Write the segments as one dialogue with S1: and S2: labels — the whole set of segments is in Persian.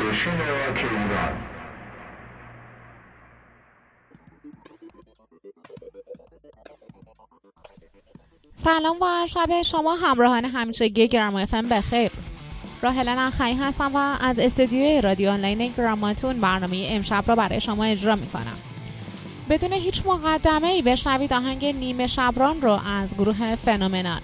S1: ایران.
S2: سلام و شب شما همراهان همیشگی گرام اف بخیر. راهل نخعی هستم و از استودیوی رادیو آنلاین گراماتون برنامه امشب را برای شما اجرا می کنم بدون هیچ مقدمه ای بشنوید آهنگ نیمه شبران رو از گروه فنومنال.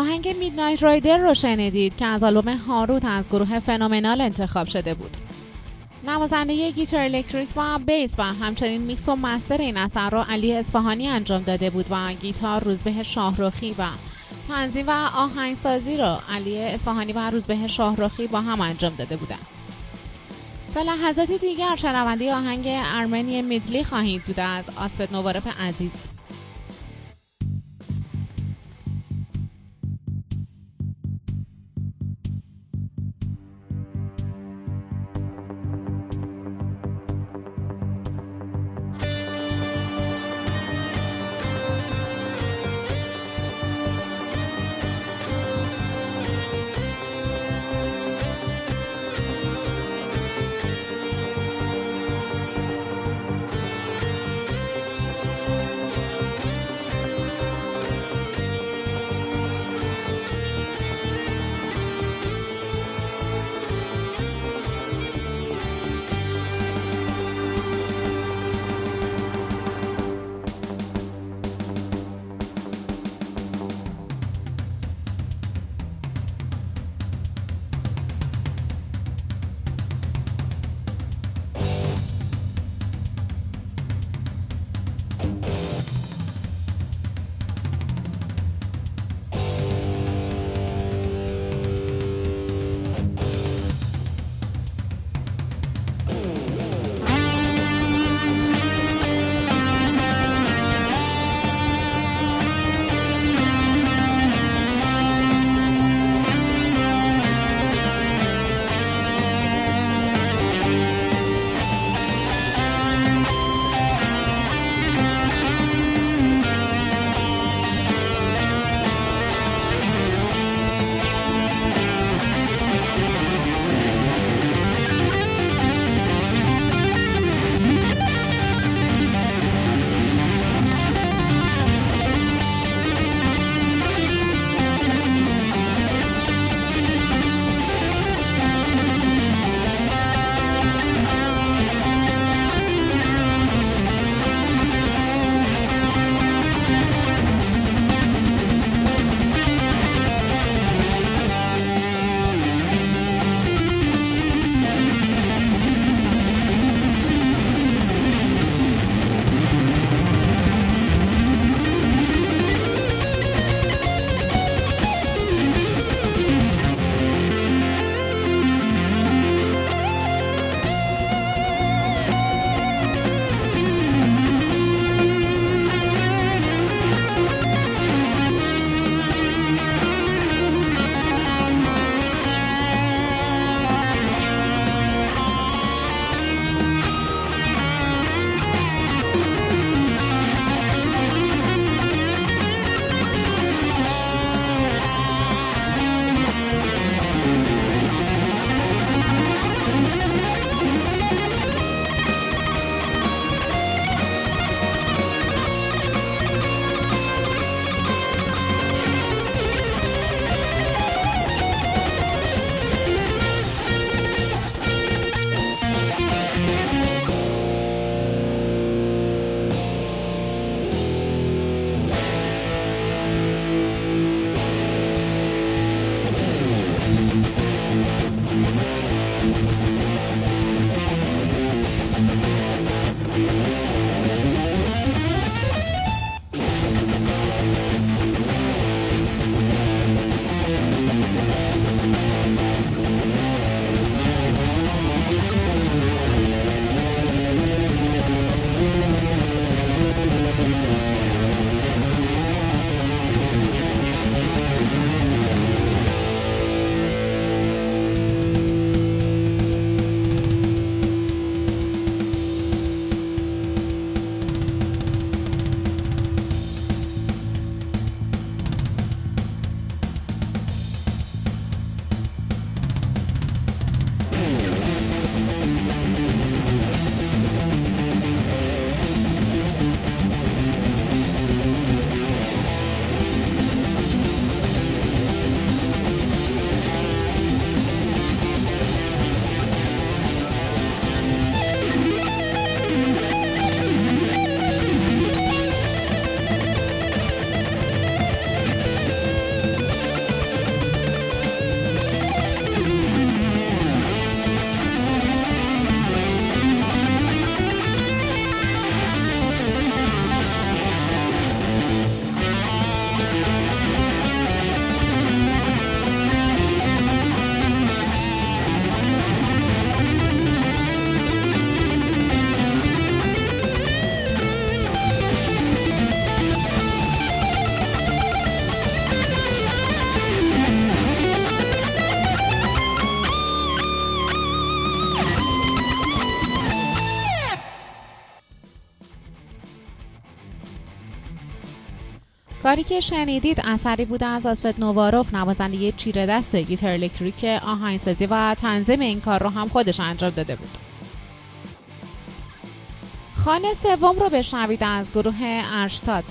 S2: آهنگ Midnight Rider رو شنیدید که از آلبوم هاروت از گروه فنومنال انتخاب شده بود. نوازنده گیتار الکتریک و بیس و همچنین میکس و master این اثر را علی اصفهانی انجام داده بود و گیتار روزبه شاهروخی و تنظیم و آهنگسازی را علی اصفهانی و روزبه شاهروخی با هم انجام داده بودند.
S3: تا لحظاتی دیگر شنونده‌ی آهنگ ارمنی medley خواهید بود از آسپت نوارپ عزیز. کاری که شنیدید اثری بوده از آسپت نواروف نوازنده چیره دست گیتار الکتریک آهنگسازی و تنظیم این کار رو هم خودش انجام داده بود. خانه سوم رو بشنوید از گروه ارشتاد.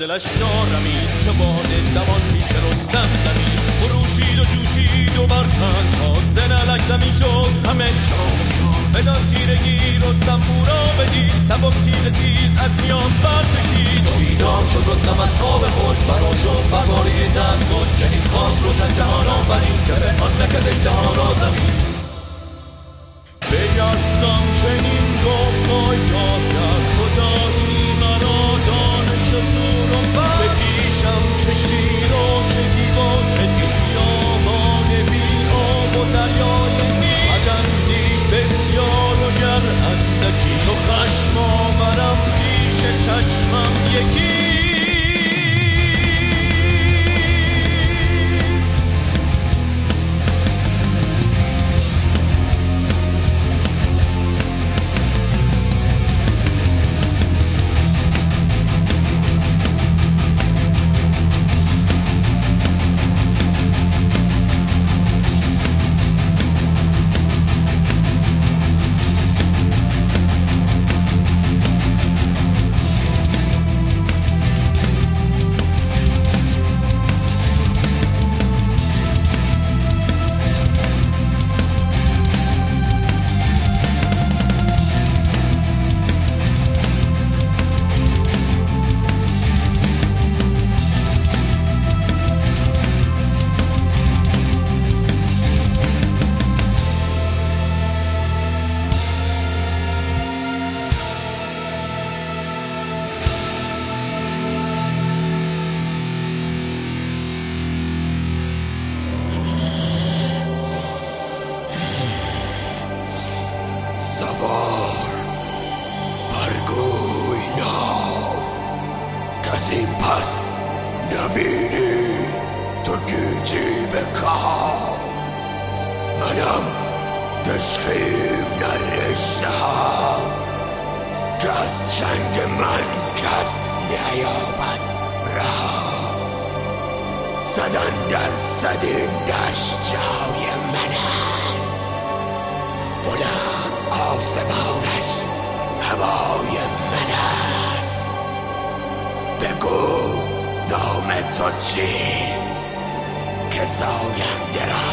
S4: دلش نارمید چه باد دوان پیش رستم دمید بروشید و جوشید و برکن تاد زنلک زمین شد همه چاک بدان تیرگی رستم او را بدید سبک تیز تیز از میان بردشید بیدار شد رستم از خواب خوش برا شد بر دست خوش چنین خواست روشن جهان آفرین که آن نکد اجده را زمین
S5: بلند آسمانش هوای من است. بگو نام تو چیست که زاینده را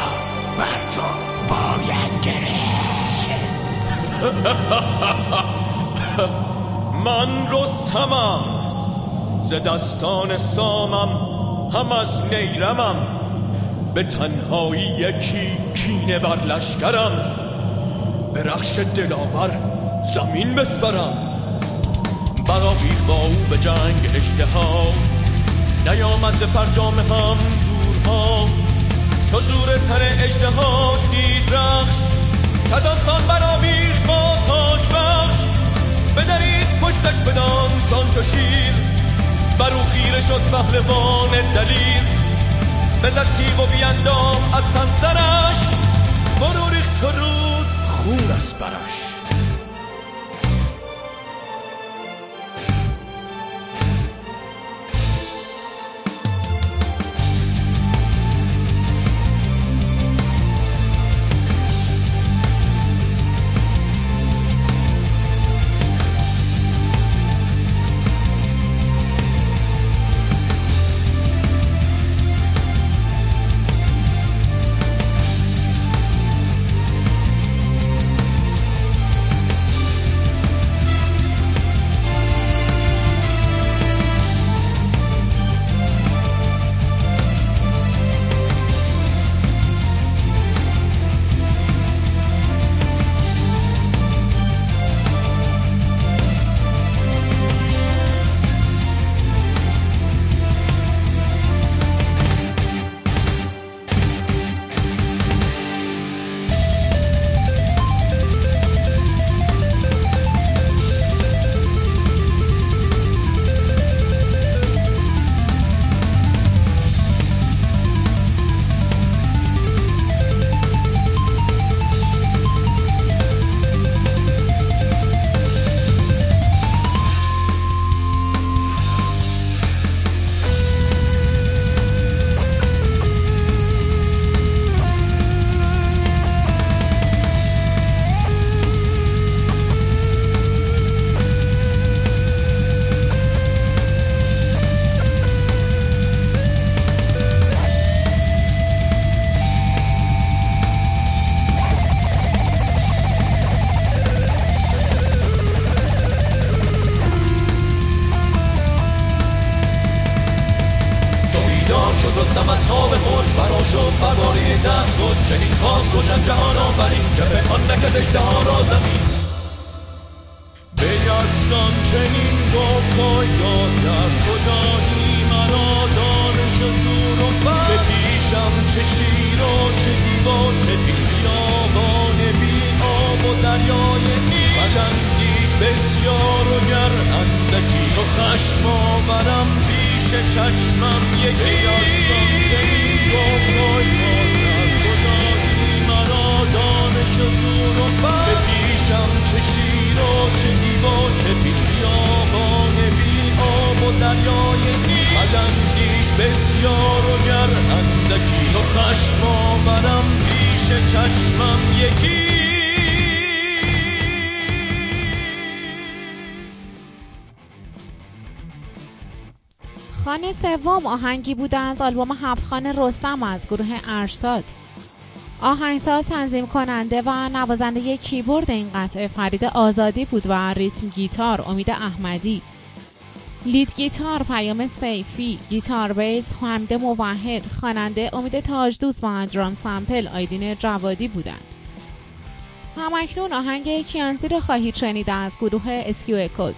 S5: بر تو باید گرست
S4: من رستمم. ز دستان سامم هم از نیرمم. به تنهایی یکی کینه بر لشکرم. به رخش دلاور زمین بسپرم برآویر با او به جنگ اشتها. نیامد به فرجام هم زورها. چو زور تن اجتها دید رخش کدانسان برآویر با تاج بخش. بدرید پشتش بدان سان چو شیر بر خیره شد پهلوان دلیر. بزد تیغ و بیندام از تن سرش فرو چو loucuras, para رستم از خواب خوش برا شد بر دست خوش چنین خواست روشن جهان آفرین که به آن نکد اجدها را زمین. به یزدان چنین گفت پایگاه در کجایی مرا دانش و زور و بر. چه پیشم چه شیر و چه دیوا چه بیابان بی آب و دریای نیم بدندیش بسیار و گر اندکی. چو خشم آورم پیش چشمم یکی مرا دانش و زور و بر چه پیشم چه شیر و چه دیوا چه بی آب و دریای بدندیش بسیار و گر اندکی. چو خشم آورم پیش چشمم یکی
S3: خانه سوم آهنگی بوده از آلبوم هفت خانه رستم از گروه ارشاد. آهنگساز تنظیم کننده و نوازنده کیبورد این قطعه فرید آزادی بود و rhythm guitar امید احمدی. lead guitar پیام سیفی گیتار بیس حامد موحد خواننده امید تاجدوست و drum sample آیدین جوادی بودند. هم‌اکنون آهنگ کیانزی رو خواهید شنید از گروه اسکیو اکوز.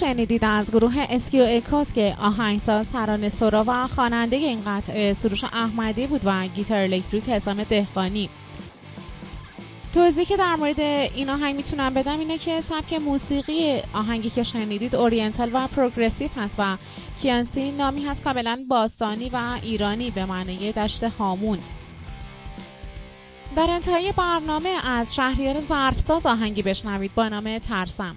S6: شنیدید از گروه اسکیو اکاس که آهنگساز ترانه سرا و خواننده این قطعه سروش احمدی بود و گیتار الکتریک حسام دهقانی. توضیحی که در مورد این آهنگ می‌تونم بدم اینه که سبک موسیقی آهنگی که شنیدید oriental و progressive هست و کیانسی نامی هست کاملا باستانی و ایرانی به معنی دشت هامون. در انتهای برنامه از شهریار ظرفساز آهنگی بشنوید با نام ترسم.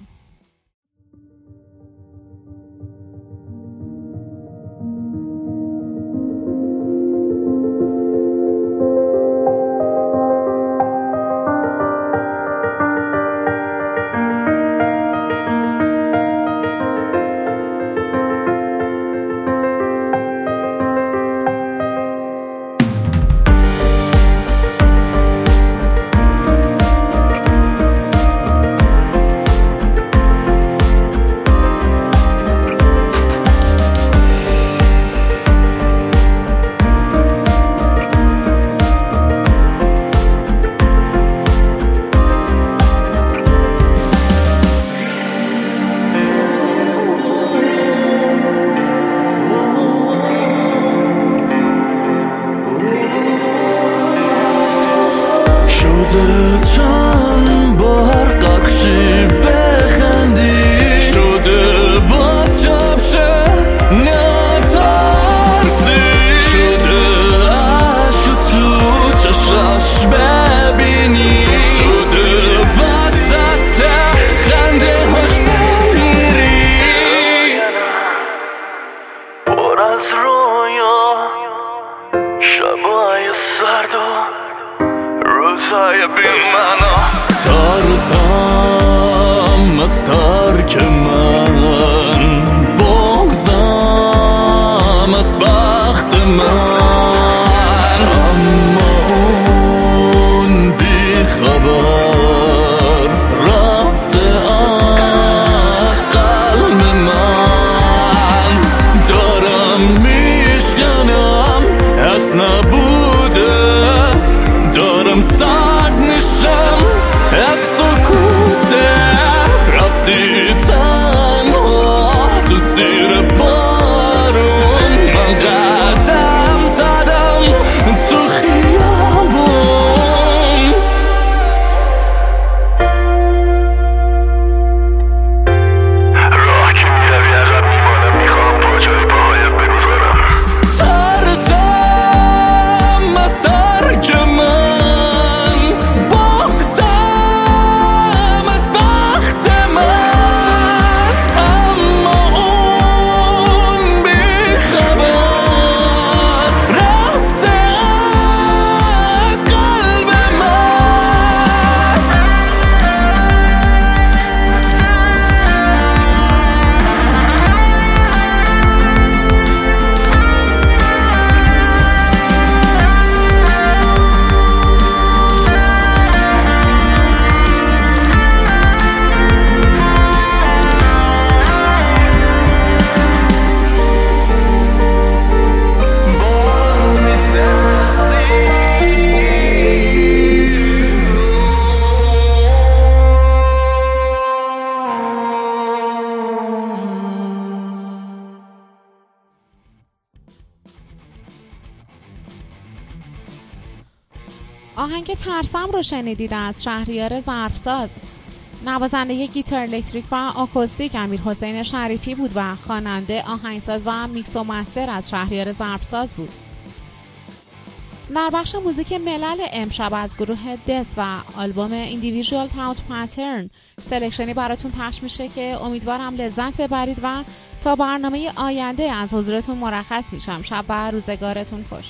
S6: ترسم رو شنیدید از شهریار ظرفساز. نوازنده گیتار الکتریک و آکوستیک امیر حسین شریفی بود و خواننده آهنگساز و میکس و master از شهریار ظرفساز بود. در بخش موزیک ملل امشب از گروه Death و آلبوم Individual Thought Patterns selection ی براتون پخش میشه که امیدوارم لذت ببرید و تا برنامه آینده از حضورتون مرخص میشم. شب و روزگارتون خوش.